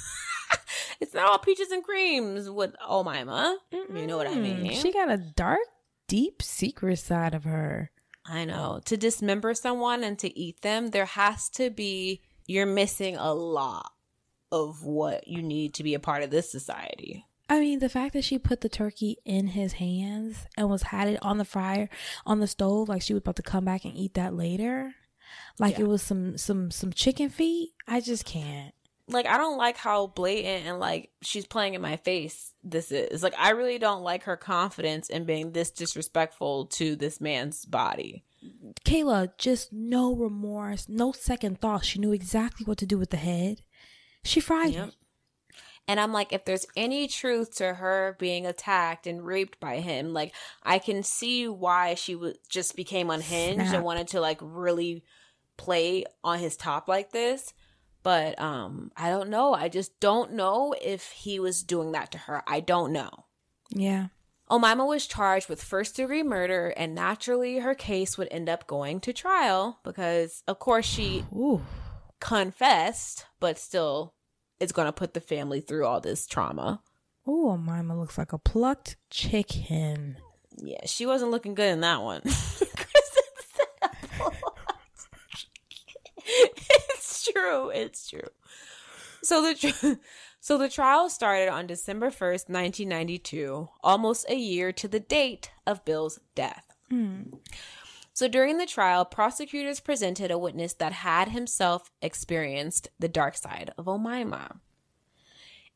It's not all peaches and creams with Omaima. You know what I mean? She got a dark, deep secret side of her. I know. To dismember someone and to eat them, there has to be, you're missing a lot of what you need to be a part of this society. I mean, the fact that she put the turkey in his hands and was had it on the fryer, on the stove, like she was about to come back and eat that later, like Yeah. it was some some some chicken feet. I just can't. Like, I don't like how blatant and like she's playing in my face this is. Like, I really don't like her confidence in being this disrespectful to this man's body. Kayla, just no remorse, no second thought. She knew exactly what to do with the head. She fried Yep. it. And I'm like, if there's any truth to her being attacked and raped by him, like I can see why she would just became unhinged Snap. and wanted to like really play on his top like this. But um, I don't know. I just don't know if he was doing that to her. I don't know. Yeah. Omaima was charged with first degree murder, and naturally, her case would end up going to trial because, of course, she Ooh. confessed, but still, it's going to put the family through all this trauma. Oh, Mima looks like a plucked chicken. Yeah, she wasn't looking good in that one. it's true. It's true. So the tr- so the trial started on December 1st, 1992, almost a year to the date of Bill's death. Hmm. So during the trial, prosecutors presented a witness that had himself experienced the dark side of Omaima.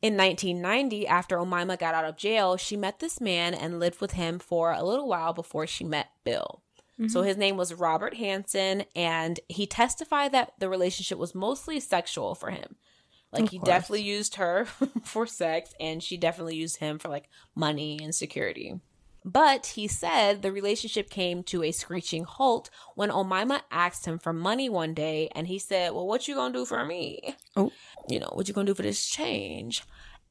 In 1990, after Omaima got out of jail, she met this man and lived with him for a little while before she met Bill. So mm-hmm. his name was Robert Hansen, and he testified that the relationship was mostly sexual for him. Like he definitely used her for sex, and she definitely used him for like money and security. But he said the relationship came to a screeching halt when Omaima asked him for money one day, and he said, "Well, what you gonna do for me? Oh. You know, what you gonna do for this change?"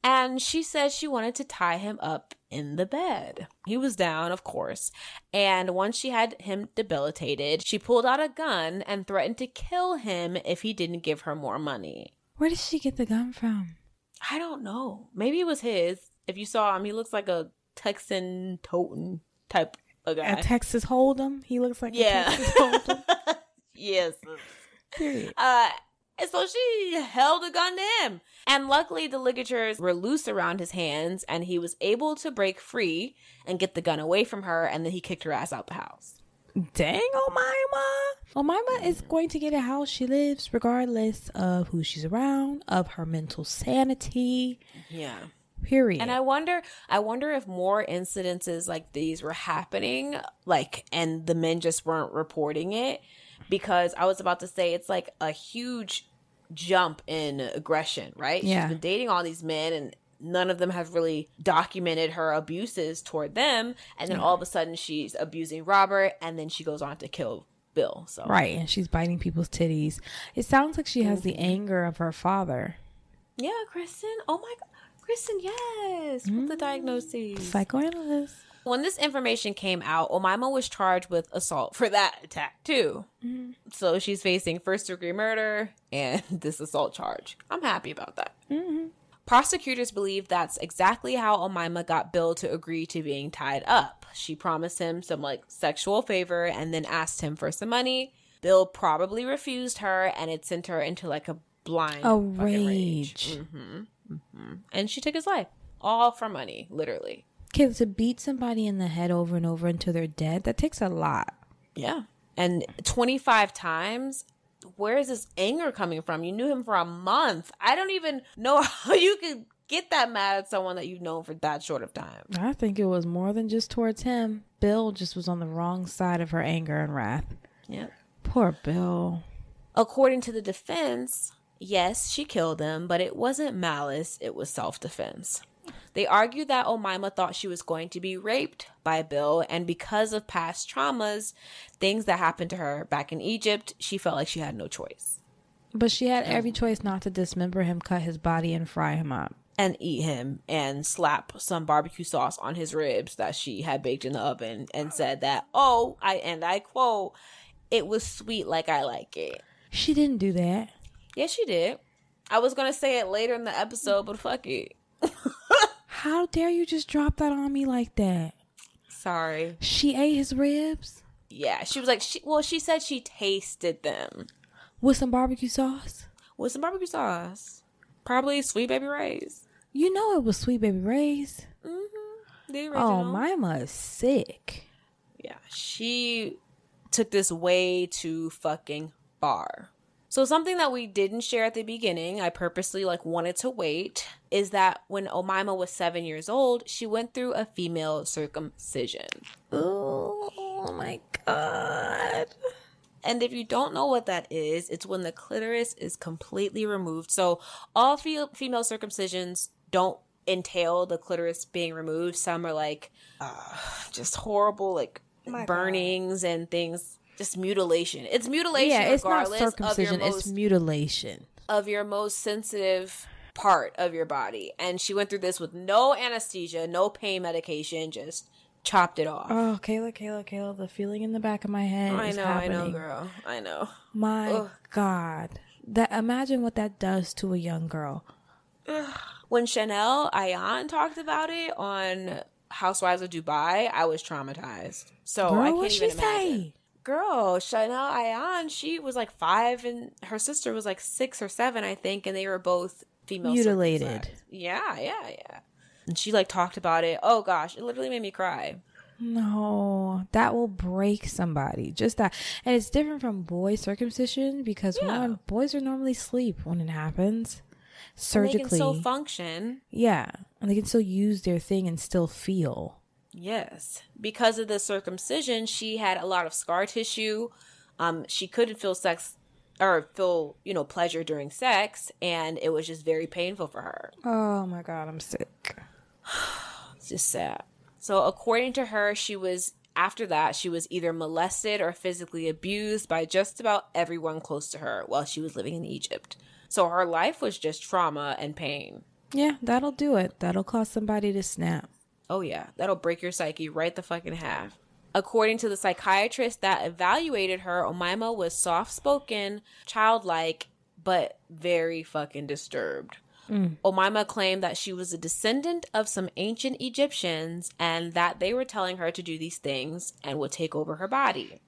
And she said she wanted to tie him up in the bed. He was down, of course. And once she had him debilitated, she pulled out a gun and threatened to kill him if he didn't give her more money. Where did she get the gun from? I don't know. Maybe it was his. If you saw him, he looks like a Texan totem type of guy. A Texas Hold'em. He looks like Yeah. a Texas Hold'em. yes. Period. Uh, and so she held a gun to him. And luckily, the ligatures were loose around his hands, and he was able to break free and get the gun away from her, and then he kicked her ass out the house. Dang, Omaima. Omaima is going to get a house she lives regardless of who she's around, of her mental sanity. Yeah. Period. And I wonder, I wonder if more incidences like these were happening, like, and the men just weren't reporting it, because I was about to say it's like a huge jump in aggression, right? Yeah. She's been dating all these men, and none of them have really documented her abuses toward them, and then all of a sudden she's abusing Robert, and then she goes on to kill Bill. So right, and she's biting people's titties. It sounds like she has the mm-hmm. anger of her father. yeah, Kristen. Oh my god, Kristen, yes, with the mm. diagnosis. Psychoanalyst. When this information came out, Omaima was charged with assault for that attack too. Mm-hmm. So she's facing first degree murder and this assault charge. I'm happy about that. Mm-hmm. Prosecutors believe that's exactly how Omaima got Bill to agree to being tied up. She promised him some like sexual favor and then asked him for some money. Bill probably refused her and it sent her into like a blind A fucking rage. Mm-hmm. And she took his life. All for money, literally. Okay, to beat somebody in the head over and over until they're dead, that takes a lot. Yeah. And 25 times, where is this anger coming from? You knew him for a month. I don't even know how you could get that mad at someone that you've known for that short of time. I think it was more than just towards him. Bill just was on the wrong side of her anger and wrath. Yeah. Poor Bill. According to the defense, yes, she killed him, but it wasn't malice, it was self defense. They argued that Omaima thought she was going to be raped by Bill, and because of past traumas, things that happened to her back in Egypt, she felt like she had no choice. But she had every choice not to dismember him, cut his body, and fry him up. and eat him and slap some barbecue sauce on his ribs that she had baked in the oven and said that, oh, I and I quote, it was sweet like I like it. She didn't do that. Yes, she did. I was gonna say it later in the episode, but fuck it. How dare you just drop that on me like that? Sorry. She ate his ribs Yeah, she was like, she well, she said she tasted them with some barbecue sauce. with some barbecue sauce, probably sweet baby rays. You know it was Sweet Baby Ray's. Mm-hmm. The Oh. Mima is sick. Yeah, she took this way too fucking far. So something that we didn't share at the beginning, I purposely like wanted to wait, is that when Omaima was seven years old, she went through a female circumcision. Oh my god. And if you don't know what that is, it's when the clitoris is completely removed. So all fe- female circumcisions don't entail the clitoris being removed. Some are like uh, just horrible, like burnings and things. Just mutilation. It's mutilation. Yeah, it's not circumcision, Of your, it's mutilation. of your most sensitive part of your body. And she went through this with no anesthesia, no pain medication, just chopped it off. Oh, Kayla, Kayla, Kayla, the feeling in the back of my head. I know, I know, girl. I know. My Ugh. God. That imagine what that does to a young girl. when Chanel Ayan talked about it on Housewives of Dubai, I was traumatized. So Girl, I can't what even she imagine. say? Girl, Chanel Ayan, she was like five and her sister was like six or seven, I think, and they were both female Mutilated. Yeah, yeah, yeah. And she like talked about it. Oh gosh, it literally made me cry. No, that will break somebody. Just that. And it's different from boy circumcision because Yeah. one, boys are normally asleep when it happens. And they Surgically. can still function. yeah. And they can still use their thing and still feel. Yes. Because of the circumcision, she had a lot of scar tissue. Um, she couldn't feel sex or feel, you know, pleasure during sex, and it was just very painful for her. Oh my God, I'm sick. It's just sad. So, according to her, she was after that, she was either molested or physically abused by just about everyone close to her while she was living in Egypt. So, her life was just trauma and pain. Yeah, that'll do it. That'll cause somebody to snap. Oh, yeah, that'll break your psyche right the fucking half. According to the psychiatrist that evaluated her, Omaima was soft spoken, childlike, but very fucking disturbed. Mm. Omaima claimed that she was a descendant of some ancient Egyptians and that they were telling her to do these things and would take over her body.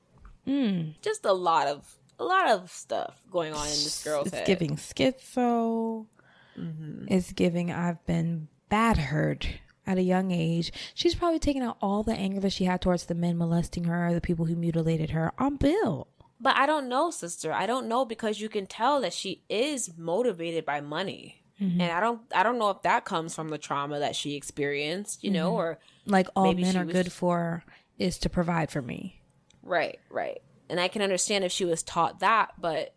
Mm. Just a lot of a lot of stuff going on in this girl's it's head. giving schizo. Mm-hmm. It's giving I've been battered at a young age. She's probably taking out all the anger that she had towards the men molesting her, the people who mutilated her on Bill. But I don't know, sister. I don't know because you can tell that she is motivated by money. Mm-hmm. And I don't I don't know if that comes from the trauma that she experienced, you know, mm-hmm. or Like all Maybe men are was- good for is to provide for me. right, right. And I can understand if she was taught that, but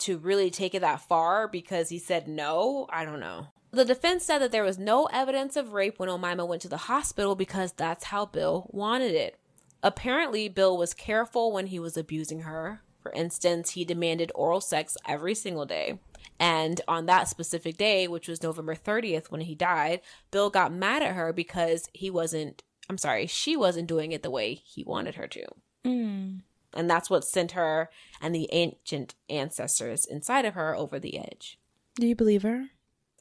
to really take it that far because he said no, I don't know. The defense said that there was no evidence of rape when Omaima went to the hospital because that's how Bill wanted it. Apparently, Bill was careful when he was abusing her. For instance, he demanded oral sex every single day. And on that specific day, which was November 30th when he died, Bill got mad at her because he wasn't, I'm sorry, she wasn't doing it the way he wanted her to. Hmm. And that's what sent her and the ancient ancestors inside of her over the edge. Do you believe her?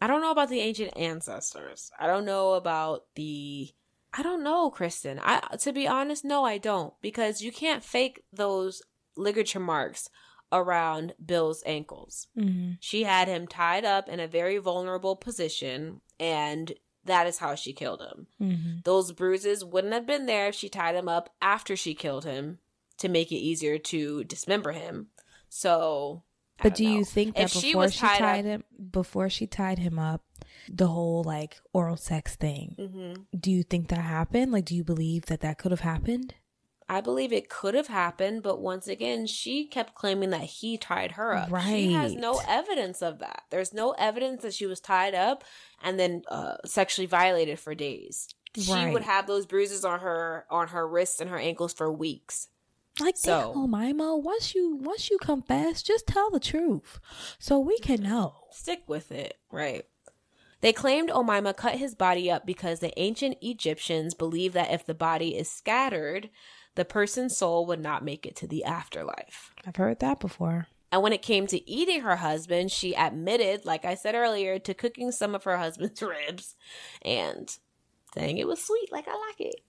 I don't know about the ancient ancestors. I don't know about the I don't know, Kristen. I to be honest, no, I don't because you can't fake those ligature marks around Bill's ankles. Mm-hmm. She had him tied up in a very vulnerable position and that is how she killed him. Mm-hmm. Those bruises wouldn't have been there if she tied him up after she killed him to make it easier to dismember him. So I But do you think that If she before was she, tied tied, up- him, before she tied him up, the whole like oral sex thing, Mhm. do you think that happened? Like, do you believe that that could have happened? I believe it could have happened, but once again, she kept claiming that he tied her up. Right. She has no evidence of that. There's no evidence that she was tied up and then uh, sexually violated for days. She Right. would have those bruises on her on her wrists and her ankles for weeks. Like, So- damn, Mima, once you once you confess, just tell the truth, so we can know. Stick with it, right? They claimed Omaima cut his body up because the ancient Egyptians believed that if the body is scattered, the person's soul would not make it to the afterlife. I've heard that before. And when it came to eating her husband, she admitted, like I said earlier, to cooking some of her husband's ribs and saying it was sweet, like I like it.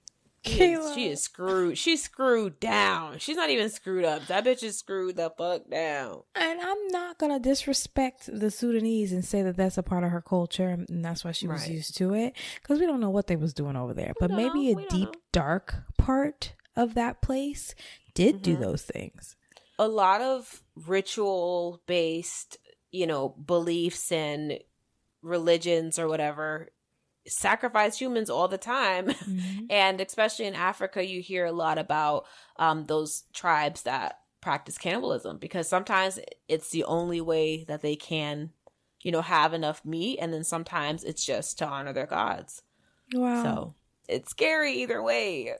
She is, she is screwed. She's screwed down. She's not even screwed up. That bitch is screwed the fuck down. And I'm not gonna disrespect the Sudanese and say that that's a part of her culture and that's why she was Right. used to it because we don't know what they was doing over there. But maybe a deep, know. dark part of that place did do Mhm. those things. A lot of ritual based, you know, beliefs and religions or whatever sacrifice humans all the time. Mhm. and especially in Africa, you hear a lot about um, those tribes that practice cannibalism because sometimes it's the only way that they can, you know, have enough meat, and then sometimes it's just to honor their gods. Wow. So it's scary either way.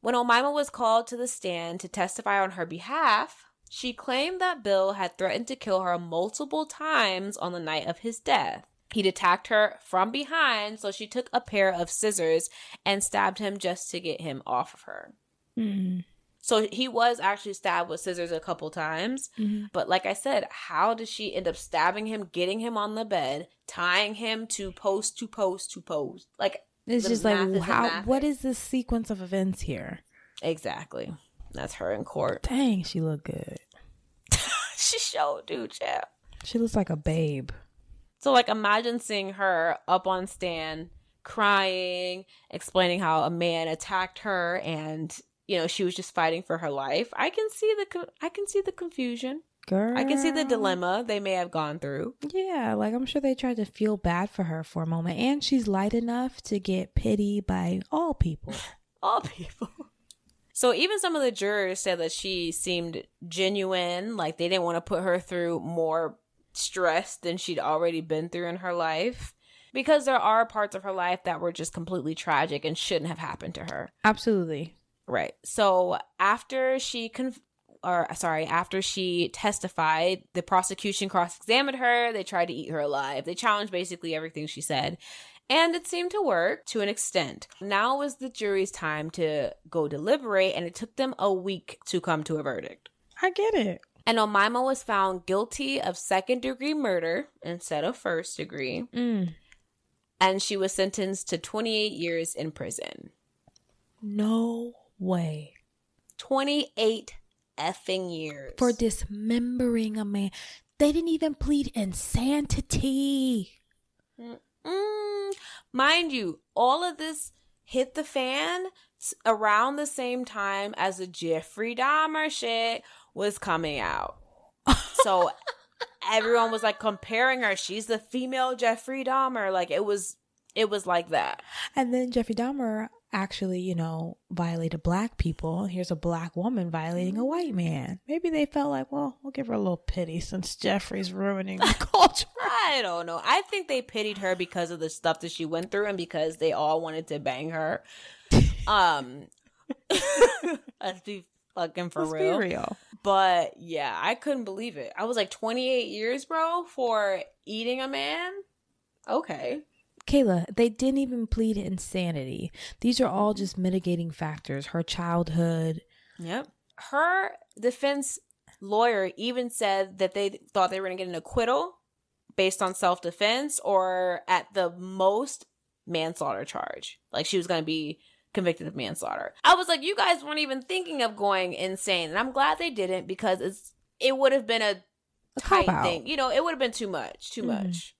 When Omaima was called to the stand to testify on her behalf, she claimed that Bill had threatened to kill her multiple times on the night of his death. He'd attacked her from behind, so she took a pair of scissors and stabbed him just to get him off of her. Mhm. So he was actually stabbed with scissors a couple times. Mhm. But like I said, how did she end up stabbing him, getting him on the bed, tying him to post to post to post? Like It's just like how what is the sequence of events here? Exactly. That's her in court. Dang, she looked good. she showed, dude, chap. She looks like a babe. So like imagine seeing her up on stand crying, explaining how a man attacked her and you know, she was just fighting for her life. I can see the I can see the confusion. Girl. I can see the dilemma they may have gone through. Yeah, like I'm sure they tried to feel bad for her for a moment. And she's light enough to get pity by all people. All people. So even some of the jurors said that she seemed genuine, like they didn't want to put her through more stress than she'd already been through in her life. Because there are parts of her life that were just completely tragic and shouldn't have happened to her. Absolutely. Right. So after she conf- or sorry, after she testified, the prosecution cross-examined her. They tried to eat her alive. They challenged basically everything she said. And it seemed to work to an extent. Now was the jury's time to go deliberate, and it took them a week to come to a verdict. I get it. And Omaima was found guilty of second degree murder instead of first degree, Mm. and she was sentenced to 28 years in prison. No way. 28 effing years. For dismembering a man. They didn't even plead insanity. Mm, mind you, all of this hit the fan around the same time as the Jeffrey Dahmer shit was coming out. So everyone was like comparing her. She's the female Jeffrey Dahmer. Like it was, it was like that. And then Jeffrey Dahmer actually, you know, violated black people. Here's a black woman violating a white man. Maybe they felt like, well, we'll give her a little pity since Jeffrey's ruining the culture. I don't know. I think they pitied her because of the stuff that she went through and because they all wanted to bang her. Um, let's be fucking for Let's be real. But yeah, I couldn't believe it. I was like 28 years, bro, for eating a man. Okay. Kayla, they didn't even plead insanity. These are all just mitigating factors. Her childhood. Yep. Her defense lawyer even said that they thought they were going to get an acquittal based on self defense or at the most manslaughter charge. Like she was going to be convicted of manslaughter. I was like, you guys weren't even thinking of going insane. And I'm glad they didn't because it's it would have been a A tight thing. You know, it would have been too much. Too Mhm. much.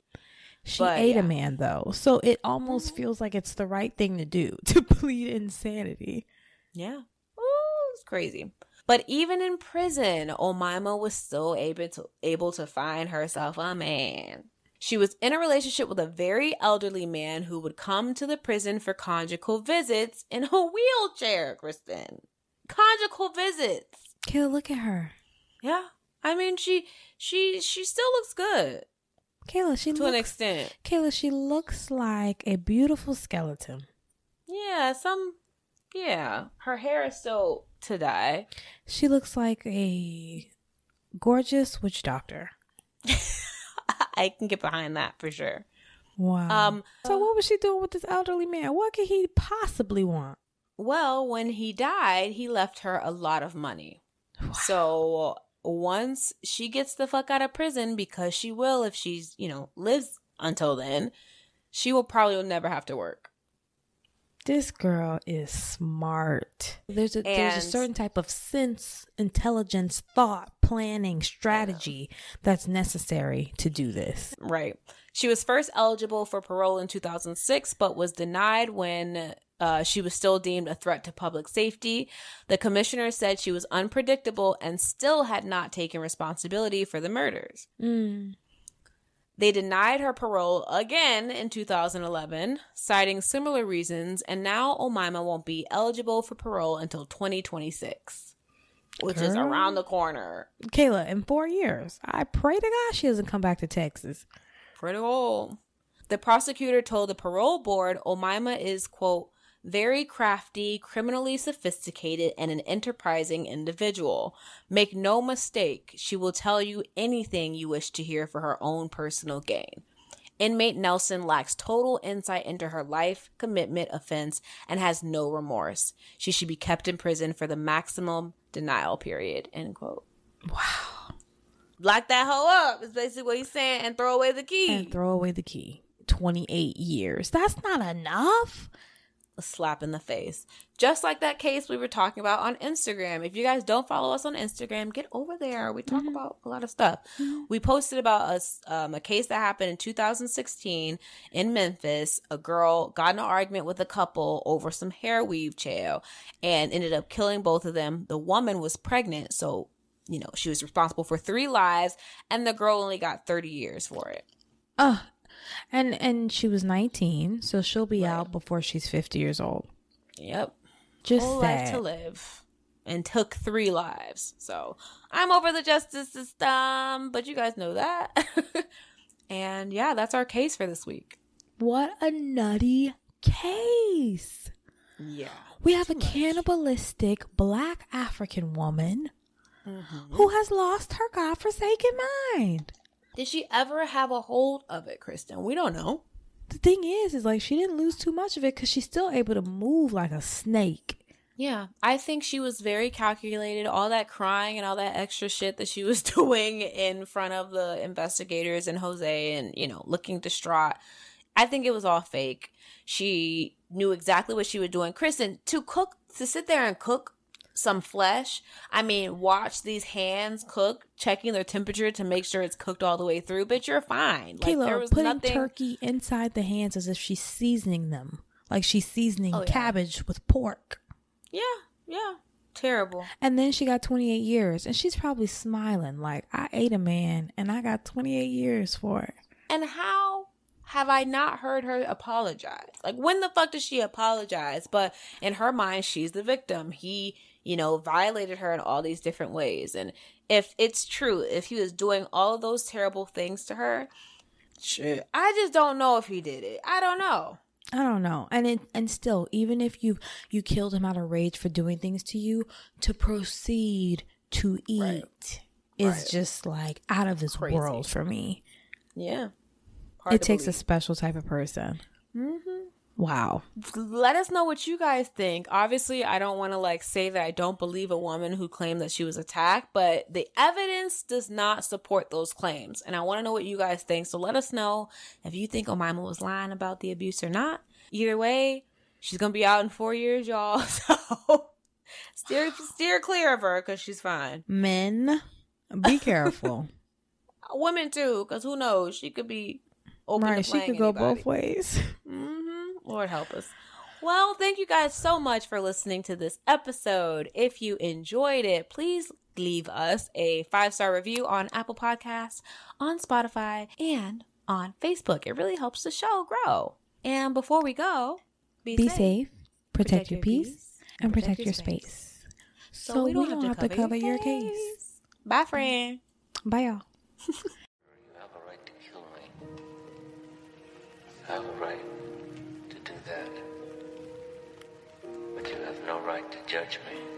She But, ate yeah. a man though. So it almost feels like it's the right thing to do to plead insanity. Yeah. Ooh, it's crazy. But even in prison, Omaima was still able to able to find herself a man. She was in a relationship with a very elderly man who would come to the prison for conjugal visits in a wheelchair, Kristen. Conjugal visits. Kayla, look at her. Yeah. I mean she she she still looks good Kayla, she to an extent. Kayla, she looks like a beautiful skeleton. Yeah, some yeah. Her hair is still to die. She looks like a gorgeous witch doctor. I can get behind that for sure. Wow. Um so what was she doing with this elderly man? What could he possibly want? Well, when he died, he left her a lot of money. So once she gets the fuck out of prison, because she will if she's, you know, lives until then, she will probably never have to work. This girl is smart. There's a there's a certain type of sense, intelligence, thought, planning, strategy that's necessary to do this. Right. She was first eligible for parole in 2006, but was denied when uh, she was still deemed a threat to public safety. The commissioner said she was unpredictable and still had not taken responsibility for the murders. Mm. They denied her parole again in 2011, citing similar reasons, and now Omaima won't be eligible for parole until 2026, which is around the corner. Kayla, in four years, I pray to God she doesn't come back to Texas. Pretty old. The prosecutor told the parole board Omaima is, quote, very crafty, criminally sophisticated, and an enterprising individual. Make no mistake, she will tell you anything you wish to hear for her own personal gain. Inmate Nelson lacks total insight into her life, commitment, offense, and has no remorse. She should be kept in prison for the maximum denial period. End quote. Wow. Lock that hoe up is basically what he's saying, and throw away the key. And throw away the key. 28 years. That's not enough. A slap in the face. Just like that case we were talking about on Instagram. If you guys don't follow us on Instagram, get over there. We talk about a lot of stuff. We posted about us um, a case that happened in 2016 in Memphis. A girl got in an argument with a couple over some hair weave chail and ended up killing both of them. The woman was pregnant, so you know she was responsible for three lives, and the girl only got 30 years for it. Oh, and and she was 19, so she'll be out before she's 50 years old. Yep. Just whole life to live and took three lives. So I'm over the justice system, but you guys know that. and yeah, that's our case for this week. What a nutty case. Yeah. We have a cannibalistic black African woman mm-hmm. who has lost her godforsaken mind. Did she ever have a hold of it, Kristen? We don't know. The thing is, is like she didn't lose too much of it because she's still able to move like a snake. Yeah, I think she was very calculated. All that crying and all that extra shit that she was doing in front of the investigators and Jose and, you know, looking distraught. I think it was all fake. She knew exactly what she was doing. Kristen, to cook, to sit there and cook some flesh, I mean, watch these hands cook, checking their temperature to make sure it's cooked all the way through, but you're fine. Like, there Kayla was putting nothing. turkey inside the hands as if she's seasoning them, like she's seasoning Oh, yeah. cabbage with pork. Yeah, yeah. Terrible. And then she got 28 years, and she's probably smiling like, I ate a man and I got 28 years for it. And how have I not heard her apologize? Like, when the fuck does she apologize? But in her mind, she's the victim. He, you know, violated her in all these different ways. And if it's true, if he was doing all of those terrible things to her, shit, I just don't know if he did it. I don't know. I don't know. And it, and still, even if you you killed him out of rage for doing things to you, to proceed to eat is Right. just like out of this Crazy. world for me. Yeah. Hard it to takes a special type of person. Mm-hmm. Wow. let us know what you guys think. Obviously, I don't want to like say that I don't believe a woman who claimed that she was attacked, but the evidence does not support those claims. And I want to know what you guys think. So let us know if you think Omaima was lying about the abuse or not. Either way, she's going to be out in 4 years, y'all. So steer steer clear of her cuz she's fine. Men, be careful. Women too, cuz who knows? She could be open right. She could go anybody. both ways. hmm Lord help us. Well, thank you guys so much for listening to this episode. If you enjoyed it, please leave us a five star review on Apple Podcasts, on Spotify, and on Facebook. It really helps the show grow. And before we go, be, Be safe. safe, protect, your peace, and protect, your space. So, we don't, have, to cover your case. Bye, friend. Bye, y'all. You have a right to kill me. I have a right no right to judge me.